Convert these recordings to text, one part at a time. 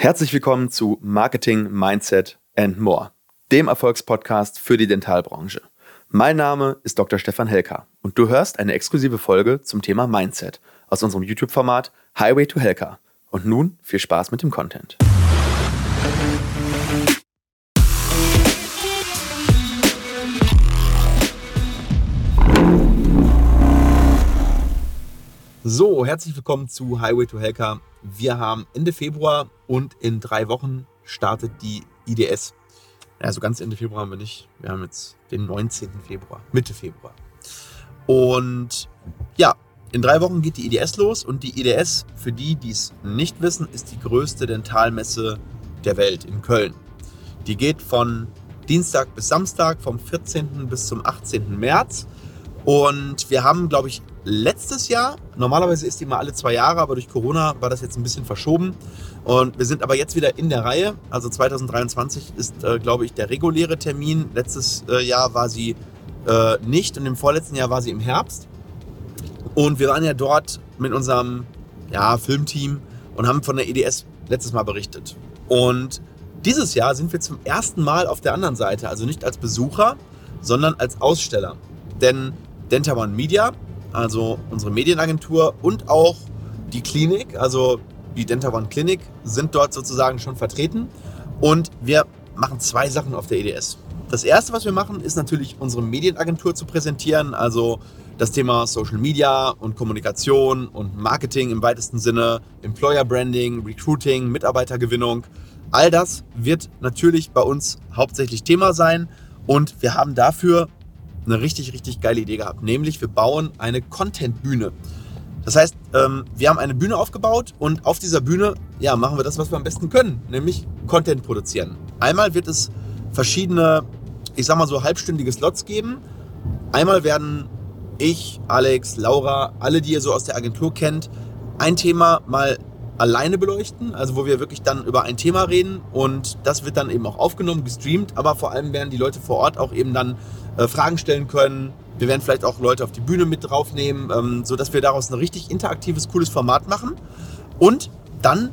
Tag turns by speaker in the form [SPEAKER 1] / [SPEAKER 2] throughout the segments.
[SPEAKER 1] Herzlich willkommen zu Marketing, Mindset and More, dem Erfolgspodcast für die Dentalbranche. Mein Name ist Dr. Stefan Helker und du hörst eine exklusive Folge zum Thema Mindset aus unserem YouTube-Format Highway to Helker. Und nun viel Spaß mit dem Content. So, herzlich willkommen zu Highway to Helker. Wir haben Ende Februar und in drei Wochen startet die IDS. Also ganz Ende Februar haben wir nicht. Wir haben jetzt den 19. Februar, Mitte Februar. Und ja, in drei Wochen geht die IDS los und die IDS, für die, die es nicht wissen, ist die größte Dentalmesse der Welt in Köln. Die geht von Dienstag bis Samstag, vom 14. bis zum 18. März. Und wir haben, glaube ich, letztes Jahr. Normalerweise ist die mal alle zwei Jahre, aber durch Corona war das jetzt ein bisschen verschoben. Und wir sind aber jetzt wieder in der Reihe. Also 2023 ist, äh, glaube ich, der reguläre Termin. Letztes äh, Jahr war sie äh, nicht und im vorletzten Jahr war sie im Herbst. Und wir waren ja dort mit unserem ja, Filmteam und haben von der EDS letztes Mal berichtet. Und dieses Jahr sind wir zum ersten Mal auf der anderen Seite, also nicht als Besucher, sondern als Aussteller. Denn Denta One Media also unsere Medienagentur und auch die Klinik, also die Denta One Klinik, sind dort sozusagen schon vertreten. Und wir machen zwei Sachen auf der EDS. Das erste, was wir machen, ist natürlich unsere Medienagentur zu präsentieren, also das Thema Social Media und Kommunikation und Marketing im weitesten Sinne, Employer Branding, Recruiting, Mitarbeitergewinnung. All das wird natürlich bei uns hauptsächlich Thema sein und wir haben dafür eine richtig, richtig geile Idee gehabt. Nämlich, wir bauen eine Content-Bühne. Das heißt, ähm, wir haben eine Bühne aufgebaut und auf dieser Bühne ja, machen wir das, was wir am besten können, nämlich Content produzieren. Einmal wird es verschiedene, ich sag mal so halbstündige Slots geben. Einmal werden ich, Alex, Laura, alle, die ihr so aus der Agentur kennt, ein Thema mal alleine beleuchten, also wo wir wirklich dann über ein Thema reden und das wird dann eben auch aufgenommen, gestreamt, aber vor allem werden die Leute vor Ort auch eben dann äh, Fragen stellen können. Wir werden vielleicht auch Leute auf die Bühne mit draufnehmen, ähm, sodass wir daraus ein richtig interaktives, cooles Format machen. Und dann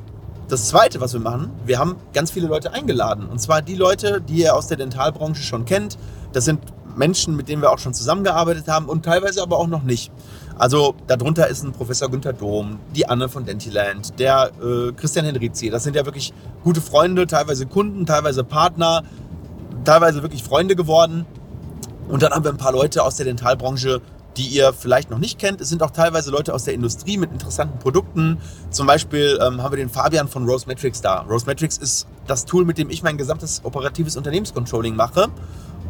[SPEAKER 1] das Zweite, was wir machen, wir haben ganz viele Leute eingeladen. Und zwar die Leute, die ihr aus der Dentalbranche schon kennt. Das sind Menschen, mit denen wir auch schon zusammengearbeitet haben und teilweise aber auch noch nicht. Also darunter ist ein Professor Günther Dom, die Anne von Dentiland, der äh, Christian Henrizi. Das sind ja wirklich gute Freunde, teilweise Kunden, teilweise Partner, teilweise wirklich Freunde geworden. Und dann haben wir ein paar Leute aus der Dentalbranche, die ihr vielleicht noch nicht kennt. Es sind auch teilweise Leute aus der Industrie mit interessanten Produkten. Zum Beispiel ähm, haben wir den Fabian von Rose Metrics da. Rose Metrics ist das Tool, mit dem ich mein gesamtes operatives Unternehmenscontrolling mache.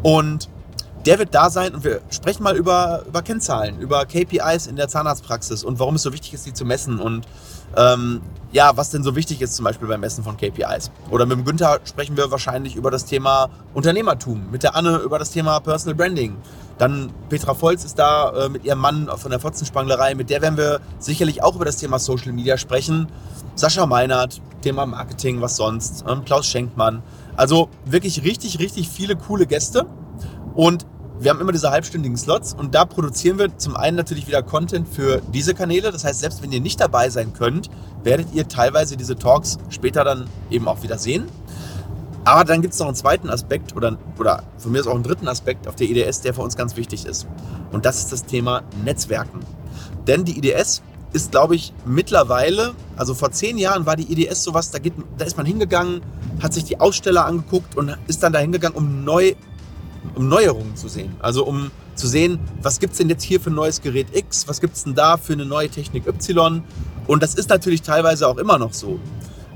[SPEAKER 1] Und der wird da sein und wir sprechen mal über, über Kennzahlen, über KPIs in der Zahnarztpraxis und warum es so wichtig ist, die zu messen und ähm, ja, was denn so wichtig ist zum Beispiel beim Messen von KPIs. Oder mit dem Günther sprechen wir wahrscheinlich über das Thema Unternehmertum, mit der Anne über das Thema Personal Branding. Dann Petra Volz ist da äh, mit ihrem Mann von der Fotzenspanglerei, mit der werden wir sicherlich auch über das Thema Social Media sprechen. Sascha Meinert, Thema Marketing, was sonst, ähm, Klaus Schenkmann. Also wirklich richtig, richtig viele coole Gäste. Und wir haben immer diese halbstündigen Slots und da produzieren wir zum einen natürlich wieder Content für diese Kanäle. Das heißt, selbst wenn ihr nicht dabei sein könnt, werdet ihr teilweise diese Talks später dann eben auch wieder sehen. Aber dann gibt es noch einen zweiten Aspekt oder, oder von mir ist auch einen dritten Aspekt auf der IDS, der für uns ganz wichtig ist. Und das ist das Thema Netzwerken. Denn die IDS ist, glaube ich, mittlerweile, also vor zehn Jahren war die IDS sowas, da, geht, da ist man hingegangen, hat sich die Aussteller angeguckt und ist dann da hingegangen, um neu um Neuerungen zu sehen. Also um zu sehen, was gibt es denn jetzt hier für ein neues Gerät X, was gibt es denn da für eine neue Technik Y. Und das ist natürlich teilweise auch immer noch so.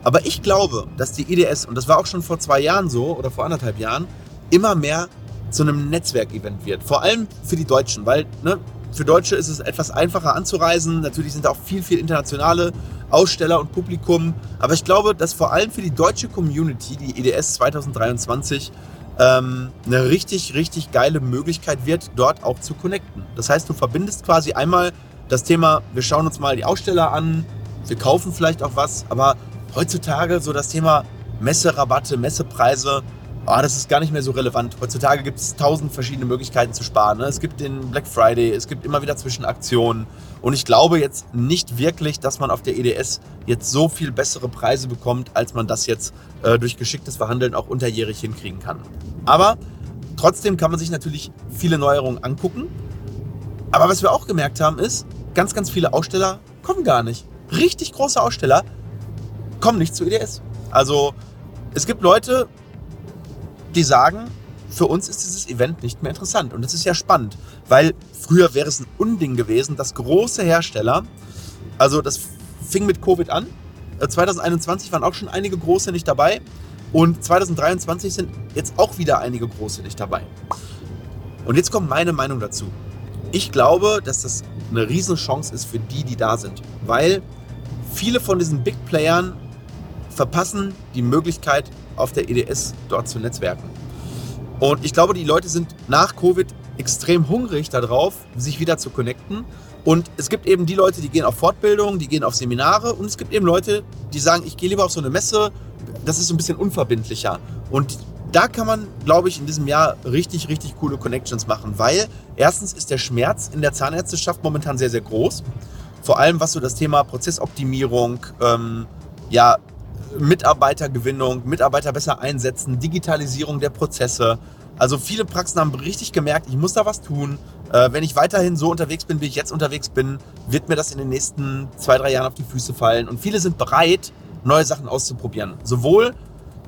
[SPEAKER 1] Aber ich glaube, dass die IDS, und das war auch schon vor zwei Jahren so oder vor anderthalb Jahren, immer mehr zu einem Netzwerkevent wird. Vor allem für die Deutschen, weil ne, für Deutsche ist es etwas einfacher anzureisen. Natürlich sind da auch viel, viel internationale Aussteller und Publikum. Aber ich glaube, dass vor allem für die deutsche Community die IDS 2023 ähm, eine richtig, richtig geile Möglichkeit wird, dort auch zu connecten. Das heißt, du verbindest quasi einmal das Thema, wir schauen uns mal die Aussteller an, wir kaufen vielleicht auch was, aber heutzutage so das Thema Messerabatte, Messepreise, oh, das ist gar nicht mehr so relevant. Heutzutage gibt es tausend verschiedene Möglichkeiten zu sparen. Ne? Es gibt den Black Friday, es gibt immer wieder Zwischenaktionen. Und ich glaube jetzt nicht wirklich, dass man auf der EDS jetzt so viel bessere Preise bekommt, als man das jetzt äh, durch geschicktes Verhandeln auch unterjährig hinkriegen kann. Aber trotzdem kann man sich natürlich viele Neuerungen angucken. Aber was wir auch gemerkt haben, ist, ganz, ganz viele Aussteller kommen gar nicht. Richtig große Aussteller kommen nicht zu EDS. Also es gibt Leute, die sagen, für uns ist dieses Event nicht mehr interessant. Und das ist ja spannend, weil früher wäre es ein Unding gewesen, dass große Hersteller, also das fing mit Covid an, 2021 äh, waren auch schon einige große nicht dabei und 2023 sind jetzt auch wieder einige große nicht dabei. Und jetzt kommt meine Meinung dazu. Ich glaube, dass das eine Riesenchance ist für die, die da sind, weil viele von diesen Big Playern verpassen die Möglichkeit, auf der EDS dort zu netzwerken. Und ich glaube, die Leute sind nach Covid extrem hungrig darauf, sich wieder zu connecten. Und es gibt eben die Leute, die gehen auf Fortbildung, die gehen auf Seminare und es gibt eben Leute, die sagen, ich gehe lieber auf so eine Messe, das ist so ein bisschen unverbindlicher. Und da kann man, glaube ich, in diesem Jahr richtig, richtig coole Connections machen, weil erstens ist der Schmerz in der Zahnärzteschaft momentan sehr, sehr groß. Vor allem was so das Thema Prozessoptimierung, ähm, ja, Mitarbeitergewinnung, Mitarbeiter besser einsetzen, Digitalisierung der Prozesse. Also viele Praxen haben richtig gemerkt, ich muss da was tun. Äh, wenn ich weiterhin so unterwegs bin, wie ich jetzt unterwegs bin, wird mir das in den nächsten zwei, drei Jahren auf die Füße fallen. Und viele sind bereit, neue Sachen auszuprobieren. Sowohl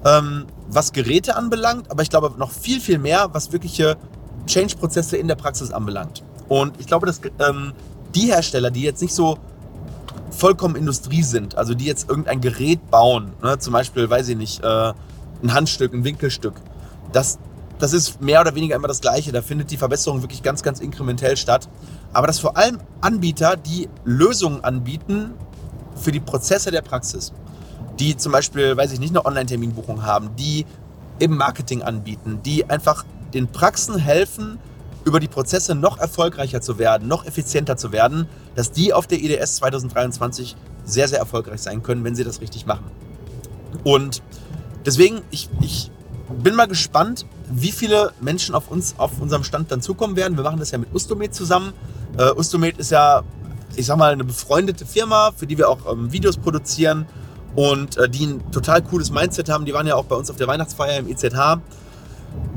[SPEAKER 1] ähm, was Geräte anbelangt, aber ich glaube noch viel, viel mehr, was wirkliche Change-Prozesse in der Praxis anbelangt. Und ich glaube, dass ähm, die Hersteller, die jetzt nicht so vollkommen Industrie sind, also die jetzt irgendein Gerät bauen, ne, zum Beispiel, weiß ich nicht, äh, ein Handstück, ein Winkelstück, das, das ist mehr oder weniger immer das Gleiche. Da findet die Verbesserung wirklich ganz, ganz inkrementell statt. Aber dass vor allem Anbieter, die Lösungen anbieten für die Prozesse der Praxis, die zum Beispiel, weiß ich nicht, eine Online-Terminbuchung haben, die im Marketing anbieten, die einfach den Praxen helfen, über die Prozesse noch erfolgreicher zu werden, noch effizienter zu werden, dass die auf der IDS 2023 sehr, sehr erfolgreich sein können, wenn sie das richtig machen. Und deswegen, ich, ich bin mal gespannt, wie viele Menschen auf uns, auf unserem Stand dann zukommen werden. Wir machen das ja mit Ustomed zusammen. Uh, Ustomed ist ja, ich sag mal, eine befreundete Firma, für die wir auch ähm, Videos produzieren und äh, die ein total cooles Mindset haben. Die waren ja auch bei uns auf der Weihnachtsfeier im IZH.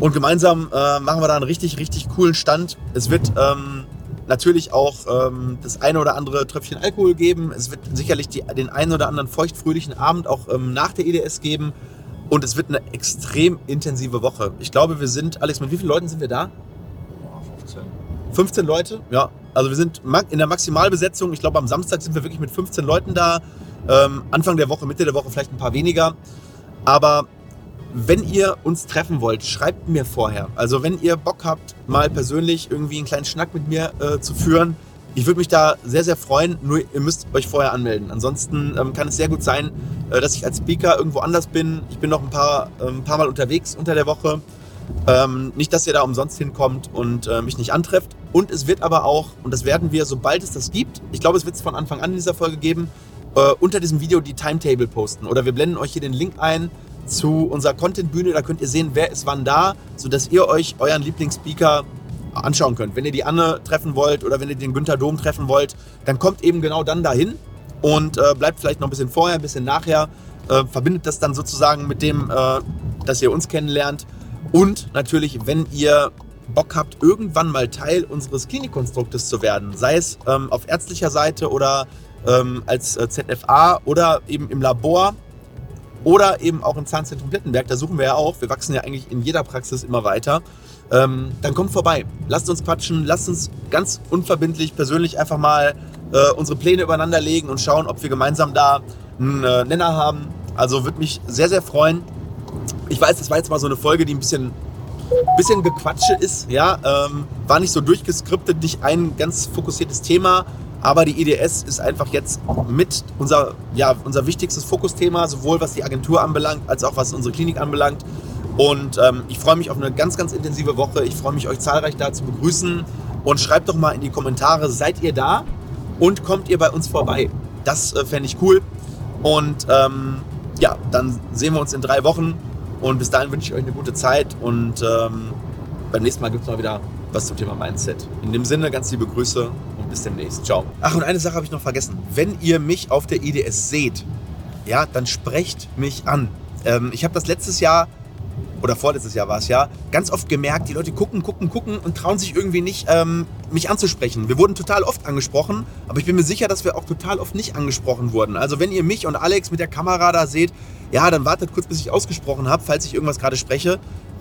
[SPEAKER 1] Und gemeinsam äh, machen wir da einen richtig, richtig coolen Stand. Es wird ähm, natürlich auch ähm, das eine oder andere Tröpfchen Alkohol geben. Es wird sicherlich die, den einen oder anderen feuchtfröhlichen Abend auch ähm, nach der EDS geben. Und es wird eine extrem intensive Woche. Ich glaube, wir sind, Alex, mit wie vielen Leuten sind wir da? 15. 15 Leute, ja. Also wir sind in der Maximalbesetzung. Ich glaube, am Samstag sind wir wirklich mit 15 Leuten da. Ähm, Anfang der Woche, Mitte der Woche vielleicht ein paar weniger. Aber wenn ihr uns treffen wollt, schreibt mir vorher. Also wenn ihr Bock habt, mal persönlich irgendwie einen kleinen Schnack mit mir äh, zu führen, ich würde mich da sehr, sehr freuen. Nur ihr müsst euch vorher anmelden. Ansonsten ähm, kann es sehr gut sein, äh, dass ich als Speaker irgendwo anders bin. Ich bin noch ein paar, äh, ein paar Mal unterwegs unter der Woche. Ähm, nicht, dass ihr da umsonst hinkommt und äh, mich nicht antrefft. Und es wird aber auch, und das werden wir, sobald es das gibt, ich glaube, es wird es von Anfang an in dieser Folge geben, äh, unter diesem Video die Timetable posten. Oder wir blenden euch hier den Link ein zu unserer Content-Bühne. Da könnt ihr sehen, wer ist wann da, sodass ihr euch euren Lieblingsspeaker anschauen könnt. Wenn ihr die Anne treffen wollt oder wenn ihr den Günther Dom treffen wollt, dann kommt eben genau dann dahin und äh, bleibt vielleicht noch ein bisschen vorher, ein bisschen nachher. Äh, verbindet das dann sozusagen mit dem, äh, dass ihr uns kennenlernt. Und natürlich, wenn ihr Bock habt, irgendwann mal Teil unseres Klinikkonstruktes zu werden, sei es ähm, auf ärztlicher Seite oder ähm, als äh, ZFA oder eben im Labor, oder eben auch im Zahnzentrum Plettenberg, da suchen wir ja auch. Wir wachsen ja eigentlich in jeder Praxis immer weiter. Ähm, dann kommt vorbei. Lasst uns quatschen, lasst uns ganz unverbindlich, persönlich einfach mal äh, unsere Pläne übereinander legen und schauen, ob wir gemeinsam da einen äh, Nenner haben. Also würde mich sehr, sehr freuen. Ich weiß, das war jetzt mal so eine Folge, die ein bisschen, bisschen Gequatsche ist. Ja, ähm, war nicht so durchgeskriptet, nicht ein ganz fokussiertes Thema. Aber die IDS ist einfach jetzt mit unser, ja, unser wichtigstes Fokusthema, sowohl was die Agentur anbelangt, als auch was unsere Klinik anbelangt. Und ähm, ich freue mich auf eine ganz, ganz intensive Woche. Ich freue mich, euch zahlreich da zu begrüßen. Und schreibt doch mal in die Kommentare, seid ihr da und kommt ihr bei uns vorbei? Das äh, fände ich cool. Und ähm, ja, dann sehen wir uns in drei Wochen. Und bis dahin wünsche ich euch eine gute Zeit und ähm, beim nächsten Mal gibt es mal wieder was zum Thema Mindset. In dem Sinne, ganz liebe Grüße und bis demnächst. Ciao. Ach, und eine Sache habe ich noch vergessen. Wenn ihr mich auf der IDS seht, ja, dann sprecht mich an. Ähm, ich habe das letztes Jahr oder vorletztes Jahr war es ja, ganz oft gemerkt, die Leute gucken, gucken, gucken und trauen sich irgendwie nicht, ähm, mich anzusprechen. Wir wurden total oft angesprochen, aber ich bin mir sicher, dass wir auch total oft nicht angesprochen wurden. Also wenn ihr mich und Alex mit der Kamera da seht, ja, dann wartet kurz, bis ich ausgesprochen habe, falls ich irgendwas gerade spreche.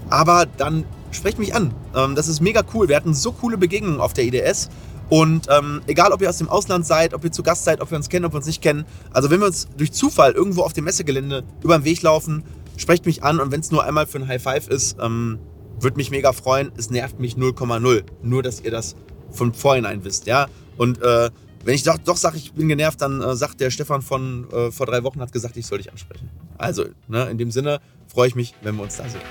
[SPEAKER 1] Aber dann sprecht mich an. Ähm, das ist mega cool. Wir hatten so coole Begegnungen auf der IDS. Und ähm, egal, ob ihr aus dem Ausland seid, ob ihr zu Gast seid, ob wir uns kennen, ob wir uns nicht kennen. Also wenn wir uns durch Zufall irgendwo auf dem Messegelände über den Weg laufen, sprecht mich an und wenn es nur einmal für ein High Five ist, ähm, würde mich mega freuen. Es nervt mich 0,0. Nur, dass ihr das von vorhinein wisst, ja. Und äh, wenn ich doch, doch sage, ich bin genervt, dann äh, sagt der Stefan von äh, vor drei Wochen, hat gesagt, ich soll dich ansprechen. Also, ne, in dem Sinne freue ich mich, wenn wir uns da sehen.